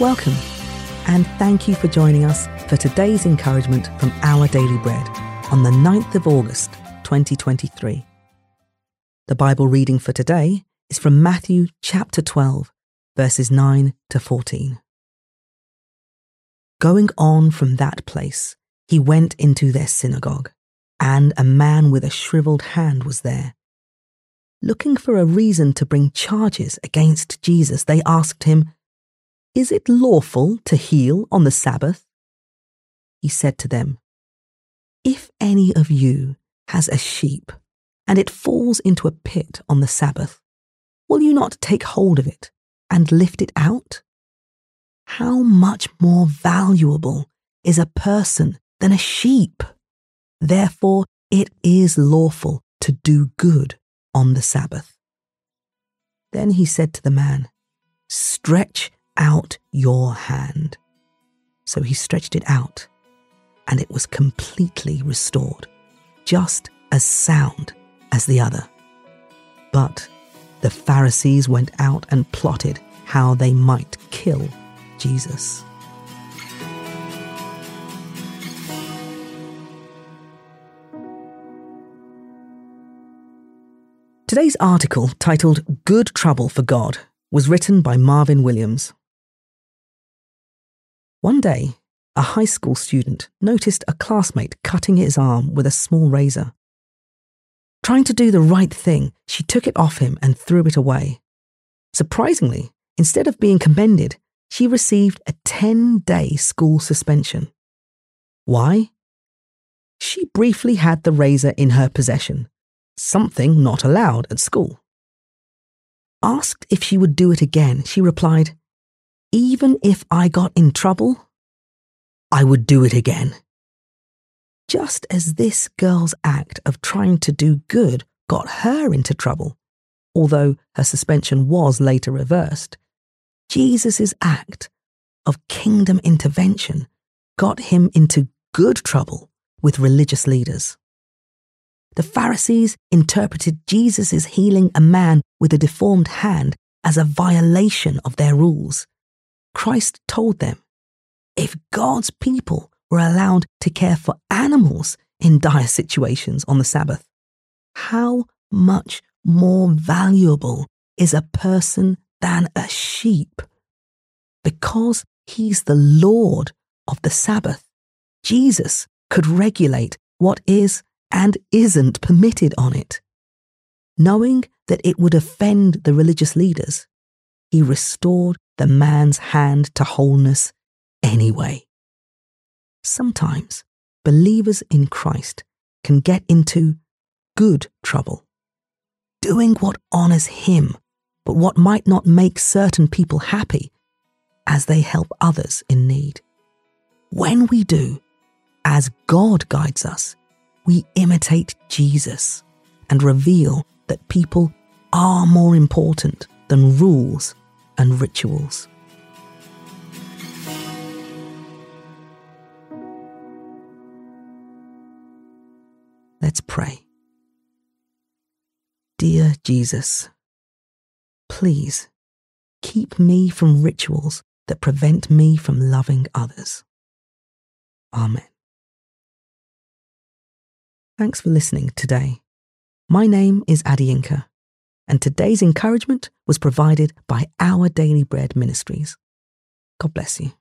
Welcome, and thank you for joining us for today's encouragement from Our Daily Bread on the 9th of August, 2023. The Bible reading for today is from Matthew chapter 12, verses 9 to 14. Going on from that place, he went into their synagogue, and a man with a shriveled hand was there. Looking for a reason to bring charges against Jesus, they asked him, Is it lawful to heal on the Sabbath? He said to them, If any of you has a sheep, and it falls into a pit on the Sabbath, will you not take hold of it and lift it out? How much more valuable is a person than a sheep? Therefore, it is lawful to do good on the Sabbath. Then he said to the man, Stretch out your hand. So he stretched it out, and it was completely restored, just as sound as the other. But the Pharisees went out and plotted how they might kill Jesus. Today's article, titled Good Trouble for God, was written by Marvin Williams. One day, a high school student noticed a classmate cutting his arm with a small razor. Trying to do the right thing, she took it off him and threw it away. Surprisingly, instead of being commended, she received a 10 day school suspension. Why? She briefly had the razor in her possession something not allowed at school. Asked if she would do it again, she replied, Even if I got in trouble, I would do it again. Just as this girl's act of trying to do good got her into trouble, although her suspension was later reversed, Jesus' act of kingdom intervention got him into good trouble with religious leaders. The Pharisees interpreted Jesus' healing a man with a deformed hand as a violation of their rules. Christ told them, if God's people were allowed to care for animals in dire situations on the Sabbath, how much more valuable is a person than a sheep? Because he's the Lord of the Sabbath, Jesus could regulate what is and isn't permitted on it. Knowing that it would offend the religious leaders, he restored the man's hand to wholeness anyway. Sometimes believers in Christ can get into good trouble, doing what honors him, but what might not make certain people happy as they help others in need. When we do, as God guides us, we imitate Jesus and reveal that people are more important than rules and rituals. Let's pray. Dear Jesus, please keep me from rituals that prevent me from loving others. Amen. Thanks for listening today. My name is Adeyinka, and today's encouragement was provided by Our Daily Bread Ministries. God bless you.